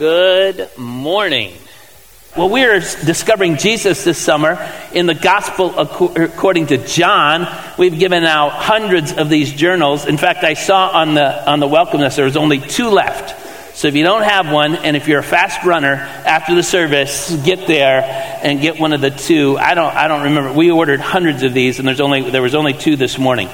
Good morning. Well, we are discovering Jesus this summer in the Gospel according to John. We've given out hundreds of these journals. In fact, I saw on the on the welcome list there was only two left. So if you don't have one, and if you're a fast runner after the service, get there and get one of the two. I don't I don't remember. We ordered hundreds of these, and there's only there was only two this morning.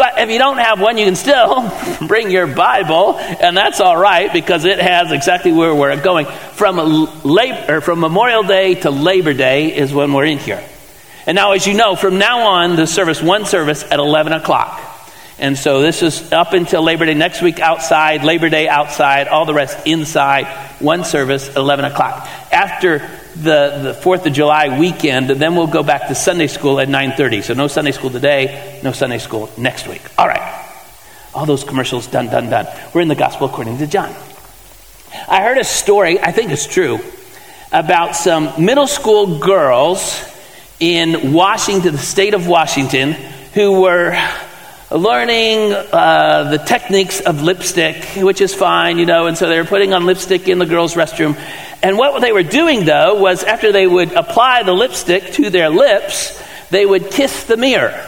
But if you don't have one, you can still bring your Bible, and that's all right because it has exactly where we're going. From, labor, from Memorial Day to Labor Day is when we're in here. And now, as you know, from now on, the service, one service at 11 o'clock. And so this is up until Labor Day. Next week outside, Labor Day outside, all the rest inside. One service, 11 o'clock. After the, the 4th of July weekend, and then we'll go back to Sunday school at 9.30. So no Sunday school today, no Sunday school next week. All right. All those commercials done, done, done. We're in the gospel according to John. I heard a story, I think it's true, about some middle school girls in Washington, the state of Washington, who were learning uh, the techniques of lipstick, which is fine, you know, and so they were putting on lipstick in the girls' restroom. And what they were doing, though, was after they would apply the lipstick to their lips, they would kiss the mirror.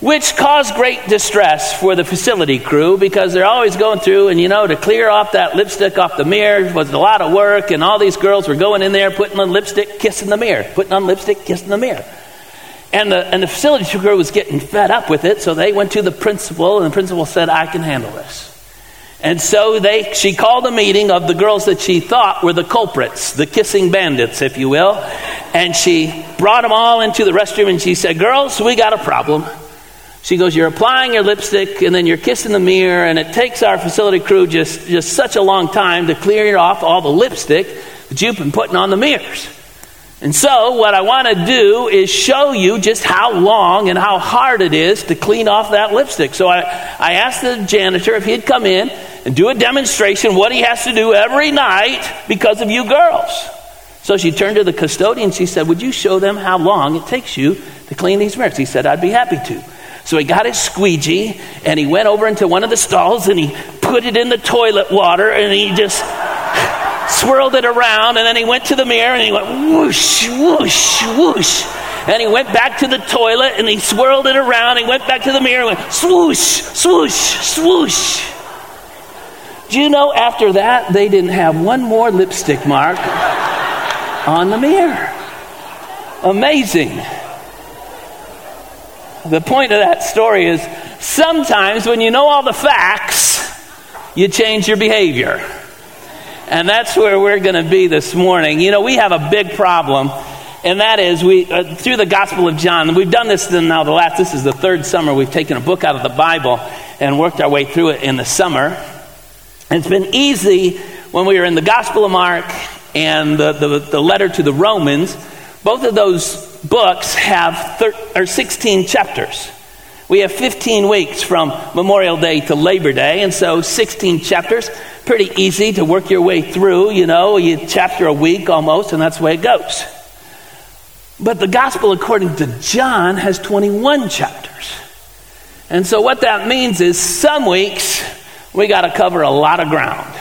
Which caused great distress for the facility crew because they're always going through, and you know, to clear off that lipstick off the mirror was a lot of work, and all these girls were going in there, putting on lipstick, kissing the mirror, putting on lipstick, kissing the mirror. And the, and the facility crew was getting fed up with it, so they went to the principal, and the principal said, I can handle this. And so they, she called a meeting of the girls that she thought were the culprits, the kissing bandits, if you will. And she brought them all into the restroom and she said, Girls, we got a problem. She goes, You're applying your lipstick and then you're kissing the mirror, and it takes our facility crew just, just such a long time to clear off all the lipstick that you've been putting on the mirrors. And so, what I want to do is show you just how long and how hard it is to clean off that lipstick. So, I, I asked the janitor if he'd come in and do a demonstration what he has to do every night because of you girls. So she turned to the custodian. She said, Would you show them how long it takes you to clean these mirrors? He said, I'd be happy to. So he got his squeegee and he went over into one of the stalls and he put it in the toilet water and he just swirled it around, and then he went to the mirror and he went whoosh, whoosh, whoosh. And he went back to the toilet and he swirled it around. He went back to the mirror and went swoosh, swoosh, swoosh. Do you know after that, they didn't have one more lipstick mark on the mirror? Amazing. The point of that story is sometimes when you know all the facts, you change your behavior. And that's where we're going to be this morning. You know, we have a big problem, and that is we uh, through the Gospel of John. We've done this now the last. This is the third summer we've taken a book out of the Bible and worked our way through it in the summer. And it's been easy when we were in the Gospel of Mark and the, the, the letter to the Romans. Both of those books have thir- or 16 chapters. We have 15 weeks from Memorial Day to Labor Day, and so 16 chapters pretty easy to work your way through, you know, you chapter a week almost, and that's the way it goes. But the gospel, according to John, has 21 chapters. And so what that means is some weeks we got to cover a lot of ground.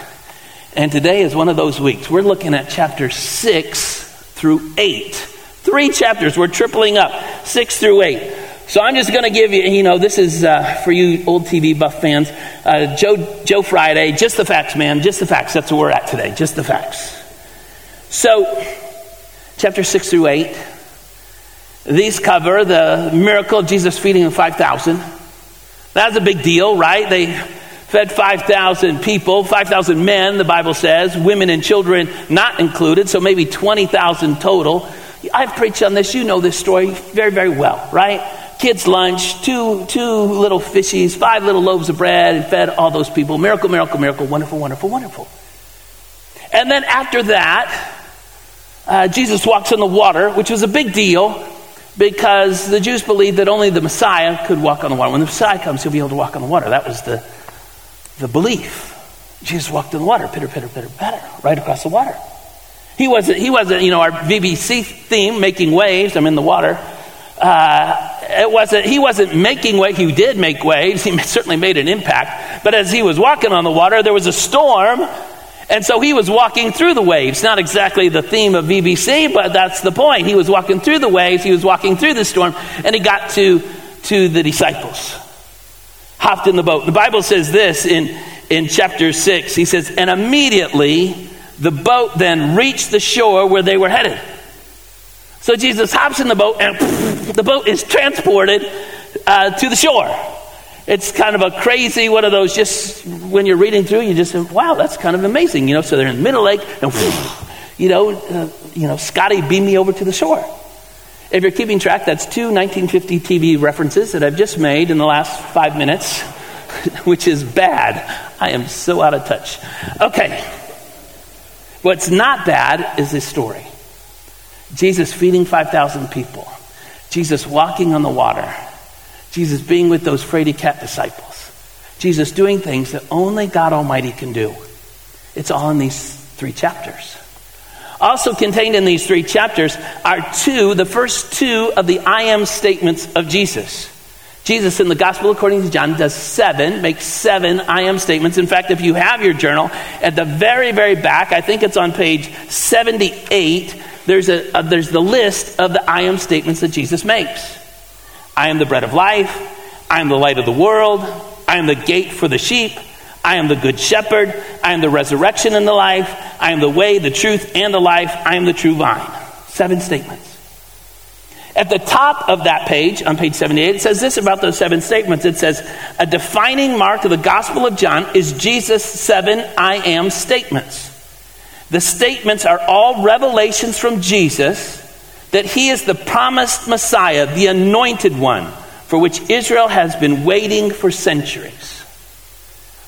And today is one of those weeks. We're looking at chapter 6 through 8. Three chapters. We're tripling up 6 through 8. So I'm just going to give you, you know, this is uh, for you old TV buff fans. Uh, Joe, Joe Friday, just the facts, man, just the facts. That's where we're at today, just the facts. So, chapter 6 through 8, these cover the miracle of Jesus feeding the 5,000. That's a big deal, right? They fed 5,000 people, 5,000 men, the Bible says, women and children not included, so maybe 20,000 total. I've preached on this, you know this story very, very well, right? Kids' lunch, two, two little fishies, five little loaves of bread, and fed all those people. Miracle, miracle, miracle, wonderful, wonderful, wonderful. And then after that, uh, Jesus walks on the water, which was a big deal because the Jews believed that only the Messiah could walk on the water. When the Messiah comes, he'll be able to walk on the water. That was the, the belief. Jesus walked on the water, pitter, pitter, pitter, pitter, right across the water. He wasn't, he wasn't, you know, our BBC theme, making waves, I'm in the water. Uh, it wasn't, he wasn't making waves. He did make waves. He certainly made an impact. But as he was walking on the water, there was a storm. And so he was walking through the waves. Not exactly the theme of VBC, but that's the point. He was walking through the waves, he was walking through the storm, and he got to, to the disciples. Hopped in the boat. The Bible says this in, in chapter 6. He says, And immediately the boat then reached the shore where they were headed. So Jesus hops in the boat, and the boat is transported uh, to the shore. It's kind of a crazy one of those. Just when you're reading through, you just "Wow, that's kind of amazing." You know, so they're in the middle lake, and you know, uh, you know, Scotty beam me over to the shore. If you're keeping track, that's two 1950 TV references that I've just made in the last five minutes, which is bad. I am so out of touch. Okay. What's not bad is this story. Jesus feeding 5,000 people, Jesus walking on the water, Jesus being with those fraidy cat disciples, Jesus doing things that only God Almighty can do. It's all in these three chapters. Also contained in these three chapters are two, the first two of the I am statements of Jesus. Jesus in the Gospel according to John does seven, makes seven I am statements. In fact, if you have your journal, at the very, very back, I think it's on page 78, there's, a, a, there's the list of the I am statements that Jesus makes. I am the bread of life. I am the light of the world. I am the gate for the sheep. I am the good shepherd. I am the resurrection and the life. I am the way, the truth, and the life. I am the true vine. Seven statements. At the top of that page, on page 78, it says this about those seven statements. It says, A defining mark of the Gospel of John is Jesus' seven I am statements. The statements are all revelations from Jesus that he is the promised Messiah, the anointed one, for which Israel has been waiting for centuries.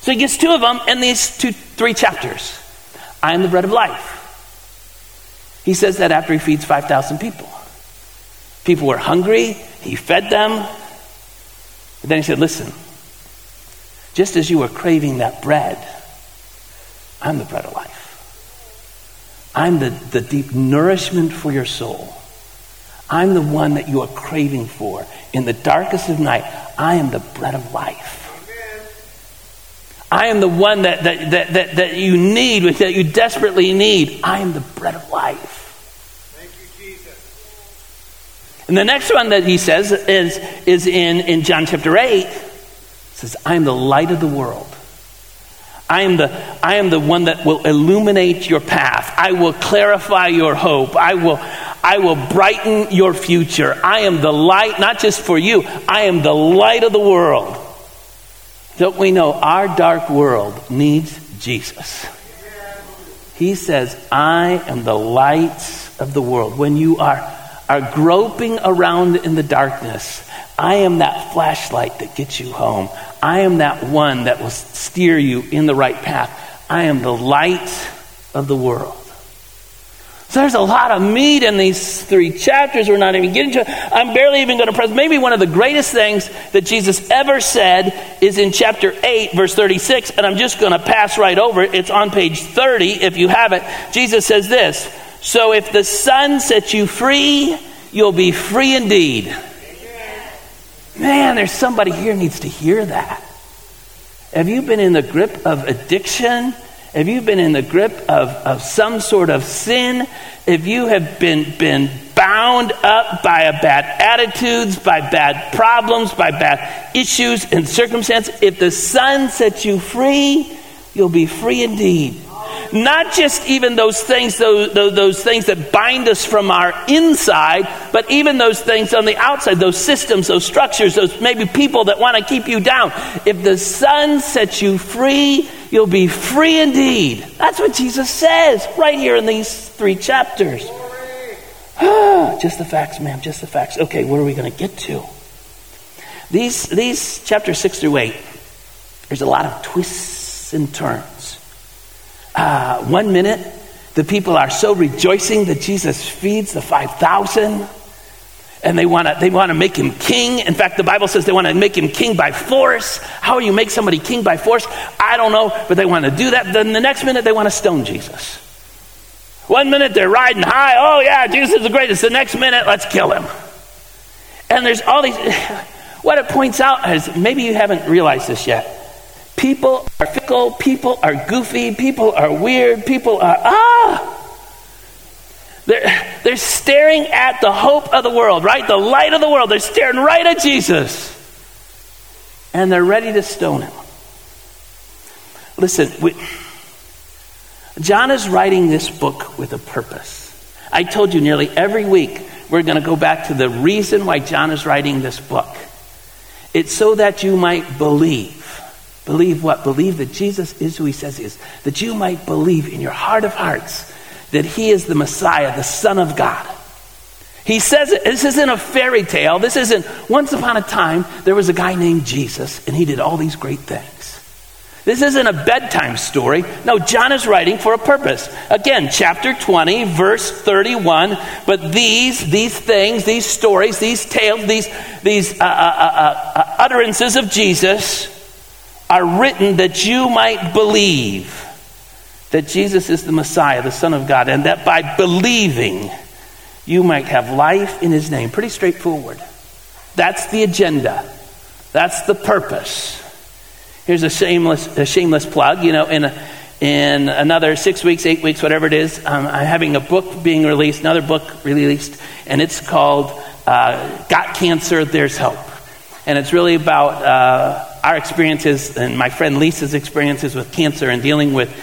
So he gets two of them in these two, three chapters. I am the bread of life. He says that after he feeds 5,000 people. People were hungry, he fed them. But then he said, Listen, just as you were craving that bread, I'm the bread of life. I'm the, the deep nourishment for your soul. I'm the one that you are craving for. In the darkest of night, I am the bread of life. I am the one that, that, that, that, that you need, that you desperately need. I am the bread of life. Thank you, Jesus. And the next one that he says is, is in, in John chapter 8. It says, I am the light of the world. I am, the, I am the one that will illuminate your path. I will clarify your hope. I will, I will brighten your future. I am the light, not just for you, I am the light of the world. Don't we know our dark world needs Jesus? He says, I am the light of the world. When you are, are groping around in the darkness, I am that flashlight that gets you home. I am that one that will steer you in the right path. I am the light of the world. So there's a lot of meat in these three chapters. We're not even getting to. I'm barely even going to press. Maybe one of the greatest things that Jesus ever said is in chapter 8, verse 36, and I'm just going to pass right over it. It's on page 30 if you have it. Jesus says this So if the Son sets you free, you'll be free indeed. Man, there's somebody here needs to hear that. Have you been in the grip of addiction? Have you been in the grip of, of some sort of sin? If you have been, been bound up by bad attitudes, by bad problems, by bad issues and circumstances, if the Son sets you free, you'll be free indeed. Not just even those things, those, those, things that bind us from our inside, but even those things on the outside, those systems, those structures, those maybe people that want to keep you down. If the Son sets you free, you'll be free indeed. That's what Jesus says right here in these three chapters. just the facts, ma'am, just the facts. Okay, what are we going to get to? These, these chapters 6 through 8, there's a lot of twists and turns. Uh, one minute, the people are so rejoicing that Jesus feeds the 5,000 and they want to they want to make him king. In fact, the Bible says they want to make him king by force. How you make somebody king by force? I don't know, but they want to do that. Then the next minute they want to stone Jesus. One minute they're riding high. Oh yeah, Jesus is the greatest. The next minute, let's kill him. And there's all these. What it points out is maybe you haven't realized this yet People are fickle, people are goofy, people are weird, people are, ah! They're, they're staring at the hope of the world, right? The light of the world. They're staring right at Jesus. And they're ready to stone him. Listen, we, John is writing this book with a purpose. I told you nearly every week we're going to go back to the reason why John is writing this book. It's so that you might believe. Believe what? Believe that Jesus is who he says he is. That you might believe in your heart of hearts that he is the Messiah, the Son of God. He says this isn't a fairy tale. This isn't once upon a time there was a guy named Jesus and he did all these great things. This isn't a bedtime story. No, John is writing for a purpose. Again, chapter 20, verse 31. But these, these things, these stories, these tales, these, these uh, uh, uh, uh utterances of Jesus are written that you might believe that Jesus is the Messiah, the Son of God, and that by believing you might have life in his name. Pretty straightforward. That's the agenda, that's the purpose. Here's a shameless, a shameless plug. You know, in, a, in another six weeks, eight weeks, whatever it is, um, I'm having a book being released, another book released, and it's called uh, Got Cancer, There's Hope. And it's really about uh, our experiences and my friend Lisa's experiences with cancer and dealing with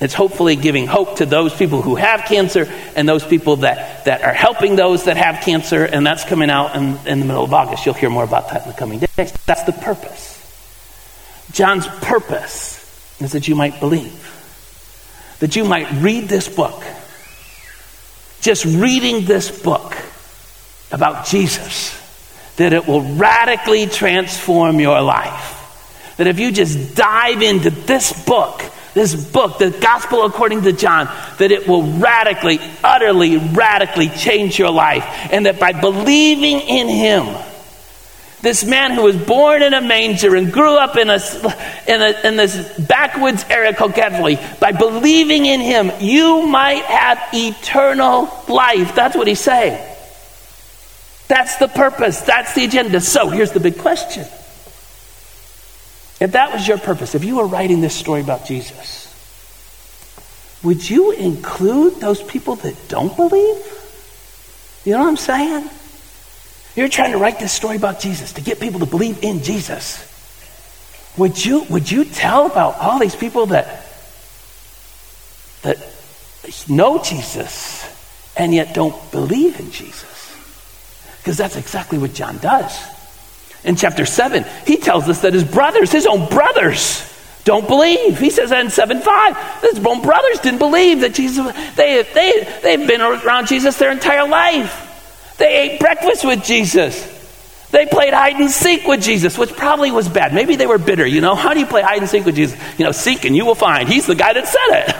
it's hopefully giving hope to those people who have cancer and those people that, that are helping those that have cancer, and that's coming out in, in the middle of August. You'll hear more about that in the coming days. That's the purpose. John's purpose is that you might believe, that you might read this book. Just reading this book about Jesus, that it will radically transform your life. That if you just dive into this book, this book, the gospel according to John, that it will radically, utterly, radically change your life. And that by believing in him, this man who was born in a manger and grew up in, a, in, a, in this backwoods area called Galilee, by believing in him, you might have eternal life. That's what he's saying. That's the purpose. That's the agenda. So here's the big question. If that was your purpose, if you were writing this story about Jesus, would you include those people that don't believe? You know what I'm saying? You're trying to write this story about Jesus to get people to believe in Jesus. Would you, would you tell about all these people that, that know Jesus and yet don't believe in Jesus? Because that's exactly what John does. In chapter 7, he tells us that his brothers, his own brothers, don't believe. He says that in 7 5. His own brothers didn't believe that Jesus, they, they, they've been around Jesus their entire life. They ate breakfast with Jesus. They played hide and seek with Jesus, which probably was bad. Maybe they were bitter, you know. How do you play hide and seek with Jesus? You know, seek and you will find. He's the guy that said it.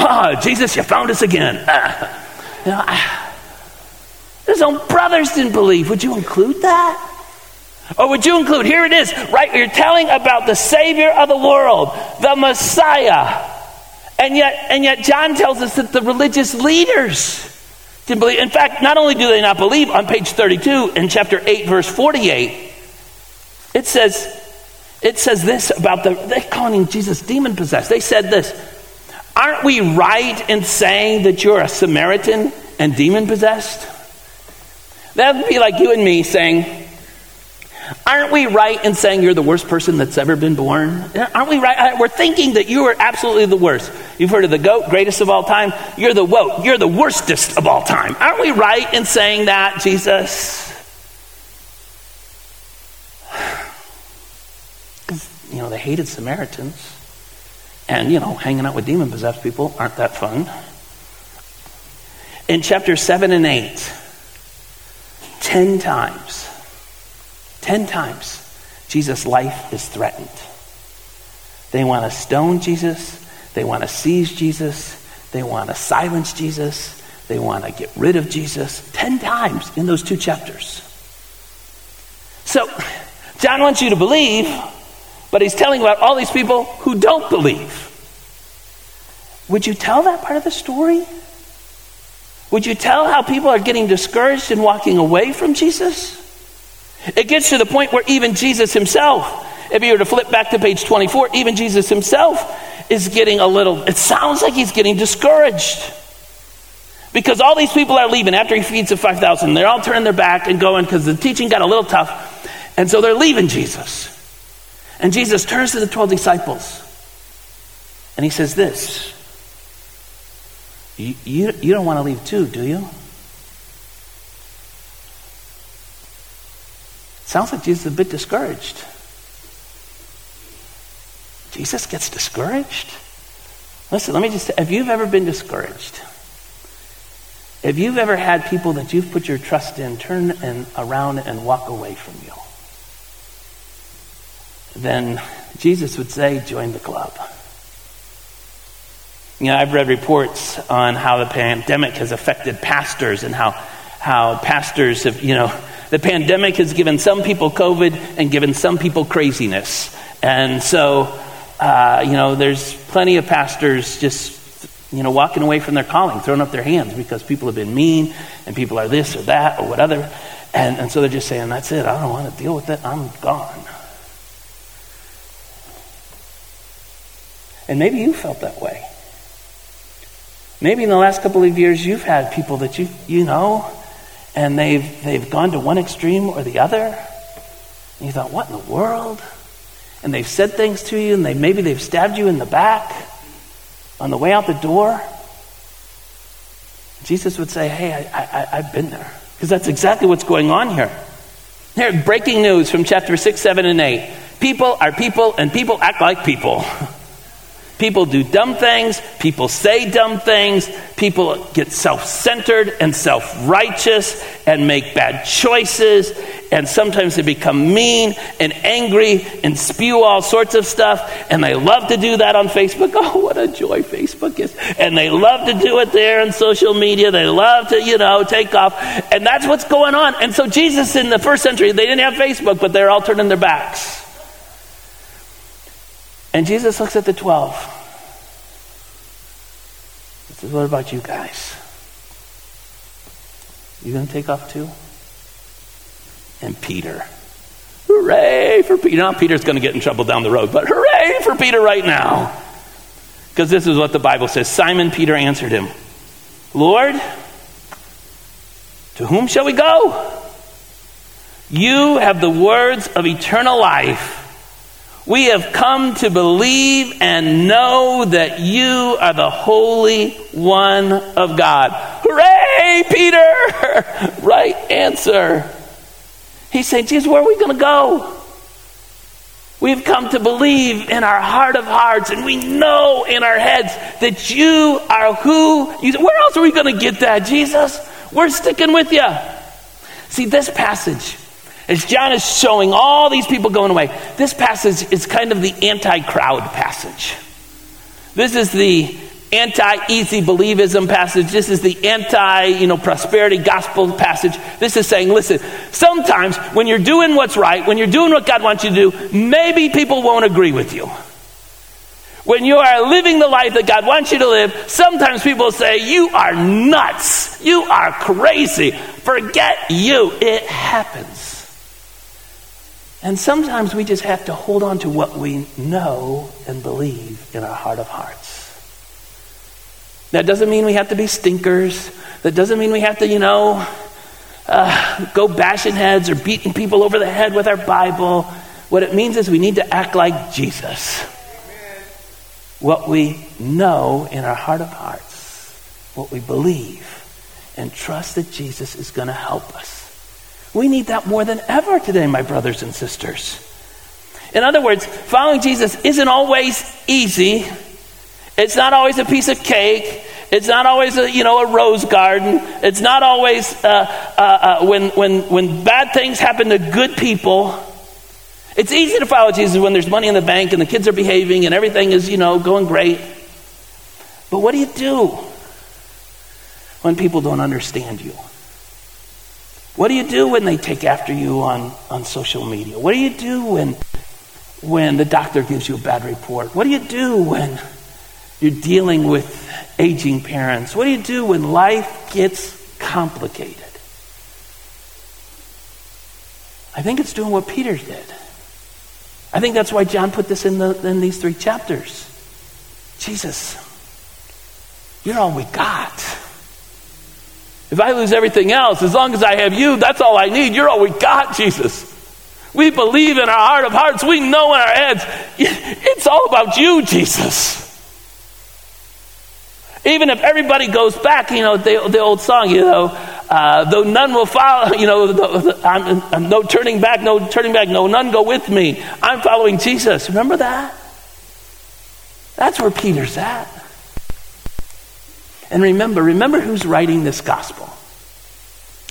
oh, Jesus, you found us again. you know, his own brothers didn't believe. Would you include that? Or would you include, here it is, right? You're telling about the Savior of the world, the Messiah. And yet, and yet John tells us that the religious leaders didn't believe. In fact, not only do they not believe, on page 32 in chapter 8, verse 48, it says, it says this about the, they're calling Jesus demon possessed. They said this Aren't we right in saying that you're a Samaritan and demon possessed? That would be like you and me saying, Aren't we right in saying you're the worst person that's ever been born? Aren't we right? Uh, we're thinking that you are absolutely the worst. You've heard of the goat, greatest of all time. You're the woat. You're the worstest of all time. Aren't we right in saying that, Jesus? Because, you know, they hated Samaritans. And, you know, hanging out with demon possessed people aren't that fun. In chapter 7 and 8, 10 times, Ten times, Jesus' life is threatened. They want to stone Jesus. They want to seize Jesus. They want to silence Jesus. They want to get rid of Jesus. Ten times in those two chapters. So, John wants you to believe, but he's telling about all these people who don't believe. Would you tell that part of the story? Would you tell how people are getting discouraged and walking away from Jesus? It gets to the point where even Jesus himself If you were to flip back to page 24, even Jesus himself is getting a little, it sounds like he's getting discouraged. Because all these people are leaving after he feeds the 5,000. They're all turning their back and going because the teaching got a little tough. And so they're leaving Jesus. And Jesus turns to the 12 disciples and he says, This, you, you, you don't want to leave too, do you? Sounds like Jesus is a bit discouraged. Jesus gets discouraged? Listen, let me just say, if you've ever been discouraged, if you've ever had people that you've put your trust in turn and around and walk away from you, then Jesus would say, join the club. You know, I've read reports on how the pandemic has affected pastors and how, how pastors have, you know, the pandemic has given some people COVID and given some people craziness. And so, uh, you know, there's plenty of pastors just you know, walking away from their calling, throwing up their hands because people have been mean and people are this or that or whatever. And, and so they're just saying, that's it. I don't want to deal with it. I'm gone. And maybe you felt that way. Maybe in the last couple of years you've had people that you, you know, and they've, they've gone to one extreme or the other. And you thought, what in the world? And they've said things to you, and they, maybe they've stabbed you in the back on the way out the door, Jesus would say, Hey, I, I've been there. Because that's exactly what's going on here. Here, breaking news from chapter 6, 7, and 8. People are people, and people act like people. People do dumb things, people say dumb things, people get self centered and self righteous and make bad choices, and sometimes they become mean and angry and spew all sorts of stuff, and they love to do that on Facebook. Oh, what a joy Facebook is. And they love to do it there on social media, they love to, you know, take off, and that's what's going on. And so, Jesus in the first century, they didn't have Facebook, but they're all turning their backs. And Jesus looks at the 12. He says, What about you guys? You going to take off too? And Peter. Hooray for Peter. Now, Peter's going to get in trouble down the road, but hooray for Peter right now. Because this is what the Bible says Simon Peter answered him, Lord, to whom shall we go? You have the words of eternal life. We have come to believe and know that you are the Holy One of God. Hooray, Peter! right answer. He's saying, Jesus, where are we going to go? We've come to believe in our heart of hearts, and we know in our heads that you are who you. Where else are we going to get that, Jesus? We're sticking with you. See, this passage as John is showing all these people going away, this passage is kind of the anti crowd passage. This is the anti easy believism passage. This is the anti, you know, prosperity gospel passage. This is saying, listen, sometimes when you're doing what's right, when you're doing what God wants you to do, maybe people won't agree with you. When you are living the life that God wants you to live, sometimes people say, You are nuts. You are crazy. Forget you. It happens. And sometimes we just have to hold on to what we know and believe in our heart of hearts. That doesn't mean we have to be stinkers. That doesn't mean we have to, you know, uh, go bashing heads or beating people over the head with our Bible. What it means is we need to act like Jesus. What we know in our heart of hearts, what we believe, and trust that Jesus is going to help us. We need that more than ever today, my brothers and sisters. In other words, following Jesus isn't always easy. It's not always a piece of cake. It's not always a, you know, a rose garden. It's not always uh, uh, uh, when, when, when bad things happen to good people. It's easy to follow Jesus when there's money in the bank and the kids are behaving and everything is, you know, going great. But what do you do when people don't understand you? What do you do when they take after you on, on social media? What do you do when, when the doctor gives you a bad report? What do you do when you're dealing with aging parents? What do you do when life gets complicated? I think it's doing what Peter did. I think that's why John put this in, the, in these three chapters. Jesus, you're all we got. If I lose everything else, as long as I have you, that's all I need. You're all we got, Jesus. We believe in our heart of hearts. We know in our heads, it's all about you, Jesus. Even if everybody goes back, you know, the, the old song, you know, uh, though none will follow, you know, the, the, I'm, I'm no turning back, no turning back, no, none go with me. I'm following Jesus. Remember that? That's where Peter's at. And remember, remember who's writing this gospel.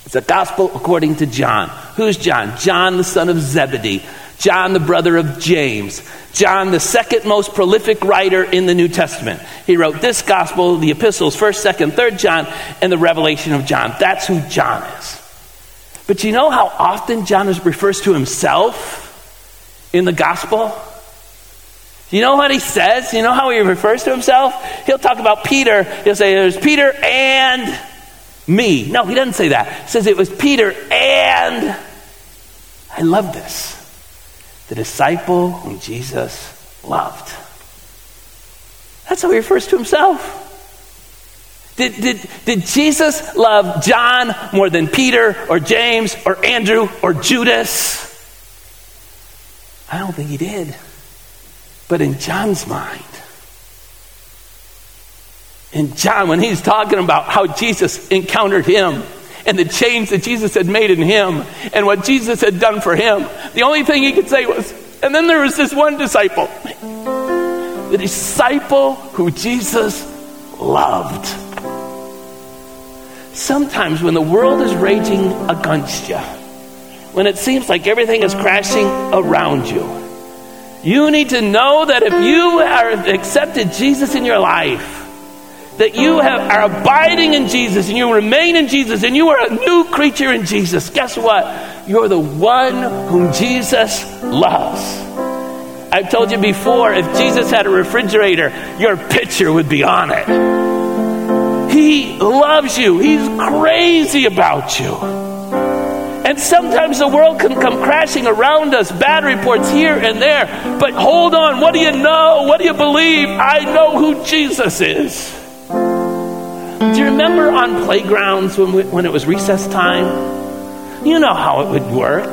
It's a gospel according to John. Who's John? John, the son of Zebedee. John, the brother of James. John, the second most prolific writer in the New Testament. He wrote this gospel, the epistles, 1st, 2nd, 3rd John, and the revelation of John. That's who John is. But you know how often John refers to himself in the gospel? You know what he says? You know how he refers to himself? He'll talk about Peter. He'll say, There's Peter and me. No, he doesn't say that. He says it was Peter and. I love this the disciple whom Jesus loved. That's how he refers to himself. Did, did, did Jesus love John more than Peter or James or Andrew or Judas? I don't think he did. But in John's mind, in John, when he's talking about how Jesus encountered him, and the change that Jesus had made in him and what Jesus had done for him. The only thing he could say was, and then there was this one disciple, the disciple who Jesus loved. Sometimes when the world is raging against you, when it seems like everything is crashing around you, you need to know that if you have accepted Jesus in your life, that you have, are abiding in Jesus and you remain in Jesus and you are a new creature in Jesus, guess what? You're the one whom Jesus loves. I've told you before, if Jesus had a refrigerator, your picture would be on it. He loves you, He's crazy about you. And sometimes the world can come crashing around us, bad reports here and there. But hold on, what do you know? What do you believe? I know who Jesus is. Do you remember on playgrounds when, we, when it was recess time? You know how it would work.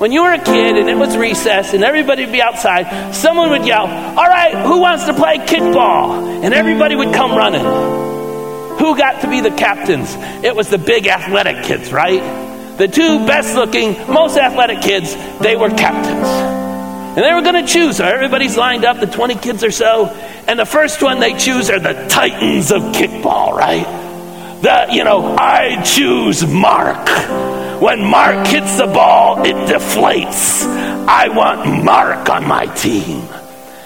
When you were a kid and it was recess and everybody would be outside, someone would yell, All right, who wants to play kickball? And everybody would come running. Who got to be the captains? It was the big athletic kids, right? The two best looking, most athletic kids, they were captains. And they were going to choose. So everybody's lined up, the 20 kids or so. And the first one they choose are the titans of kickball, right? The, you know, I choose Mark. When Mark hits the ball, it deflates. I want Mark on my team.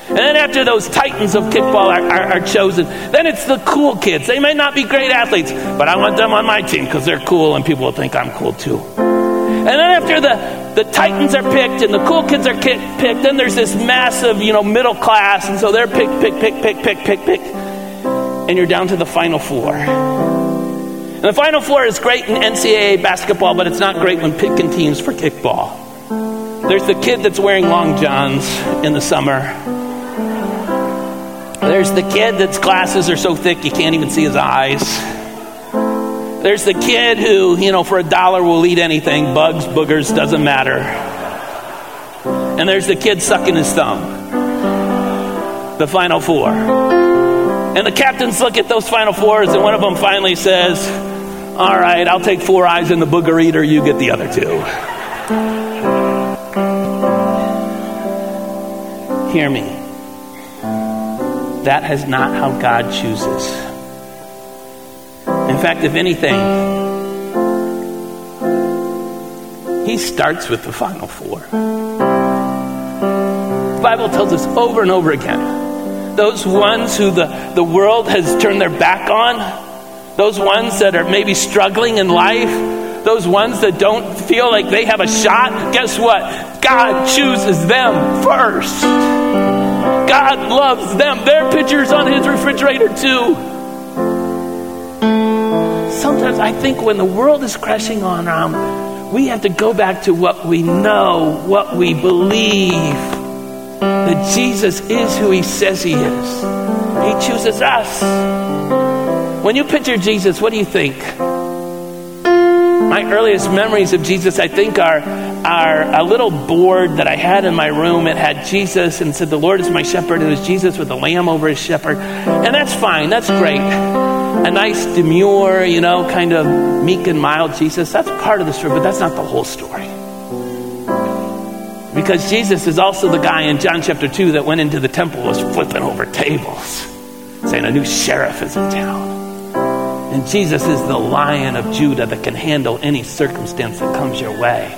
And then after those titans of kickball are, are, are, chosen, then it's the cool kids. They may not be great athletes, but I want them on my team because they're cool and people will think I'm cool too. And then after the, the Titans are picked and the cool kids are kick, picked, then there's this massive, you know, middle class, and so they're picked, pick, pick, pick, pick, pick, pick. And you're down to the final four. And the final four is great in NCAA basketball, but it's not great when picking teams for kickball. There's the kid that's wearing long johns in the summer. There's the kid that's glasses are so thick you can't even see his eyes. There's the kid who, you know, for a dollar will eat anything bugs, boogers, doesn't matter. And there's the kid sucking his thumb. The final four. And the captains look at those final fours, and one of them finally says, All right, I'll take four eyes and the booger eater, you get the other two. Hear me. That is not how God chooses. In fact, if anything, he starts with the final four. The Bible tells us over and over again those ones who the, the world has turned their back on, those ones that are maybe struggling in life, those ones that don't feel like they have a shot, guess what? God chooses them first. God loves them. Their picture's on his refrigerator too sometimes I think when the world is crashing on um, we have to go back to what we know, what we believe. that Jesus is who he says he is. He chooses us. When you picture Jesus, what do you think? My earliest memories of Jesus, I think, are, are a little board that I had in my room. It had Jesus and said, The Lord is my shepherd. It was Jesus with a lamb over his shepherd. And that's fine, that's great. A nice, demure, you know, kind of meek and mild Jesus. That's part of the story, but that's not the whole story. Because Jesus is also the guy in John chapter 2 that went into the temple was flipping over tables, saying a new sheriff is in town. And Jesus is the lion of Judah that can handle any circumstance that comes your way.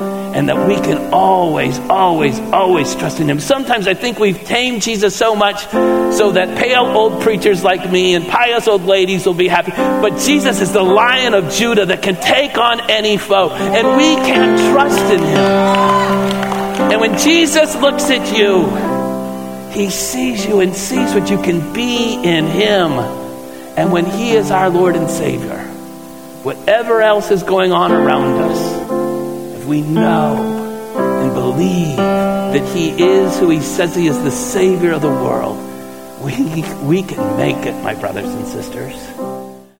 And that we can always, always, always trust in him. Sometimes I think we've tamed Jesus so much so that pale old preachers like me and pious old ladies will be happy. But Jesus is the lion of Judah that can take on any foe. And we can trust in him. And when Jesus looks at you, he sees you and sees what you can be in him. And when he is our Lord and Savior, whatever else is going on around us, if we know and believe that he is who he says he is, the Savior of the world, we, we can make it, my brothers and sisters.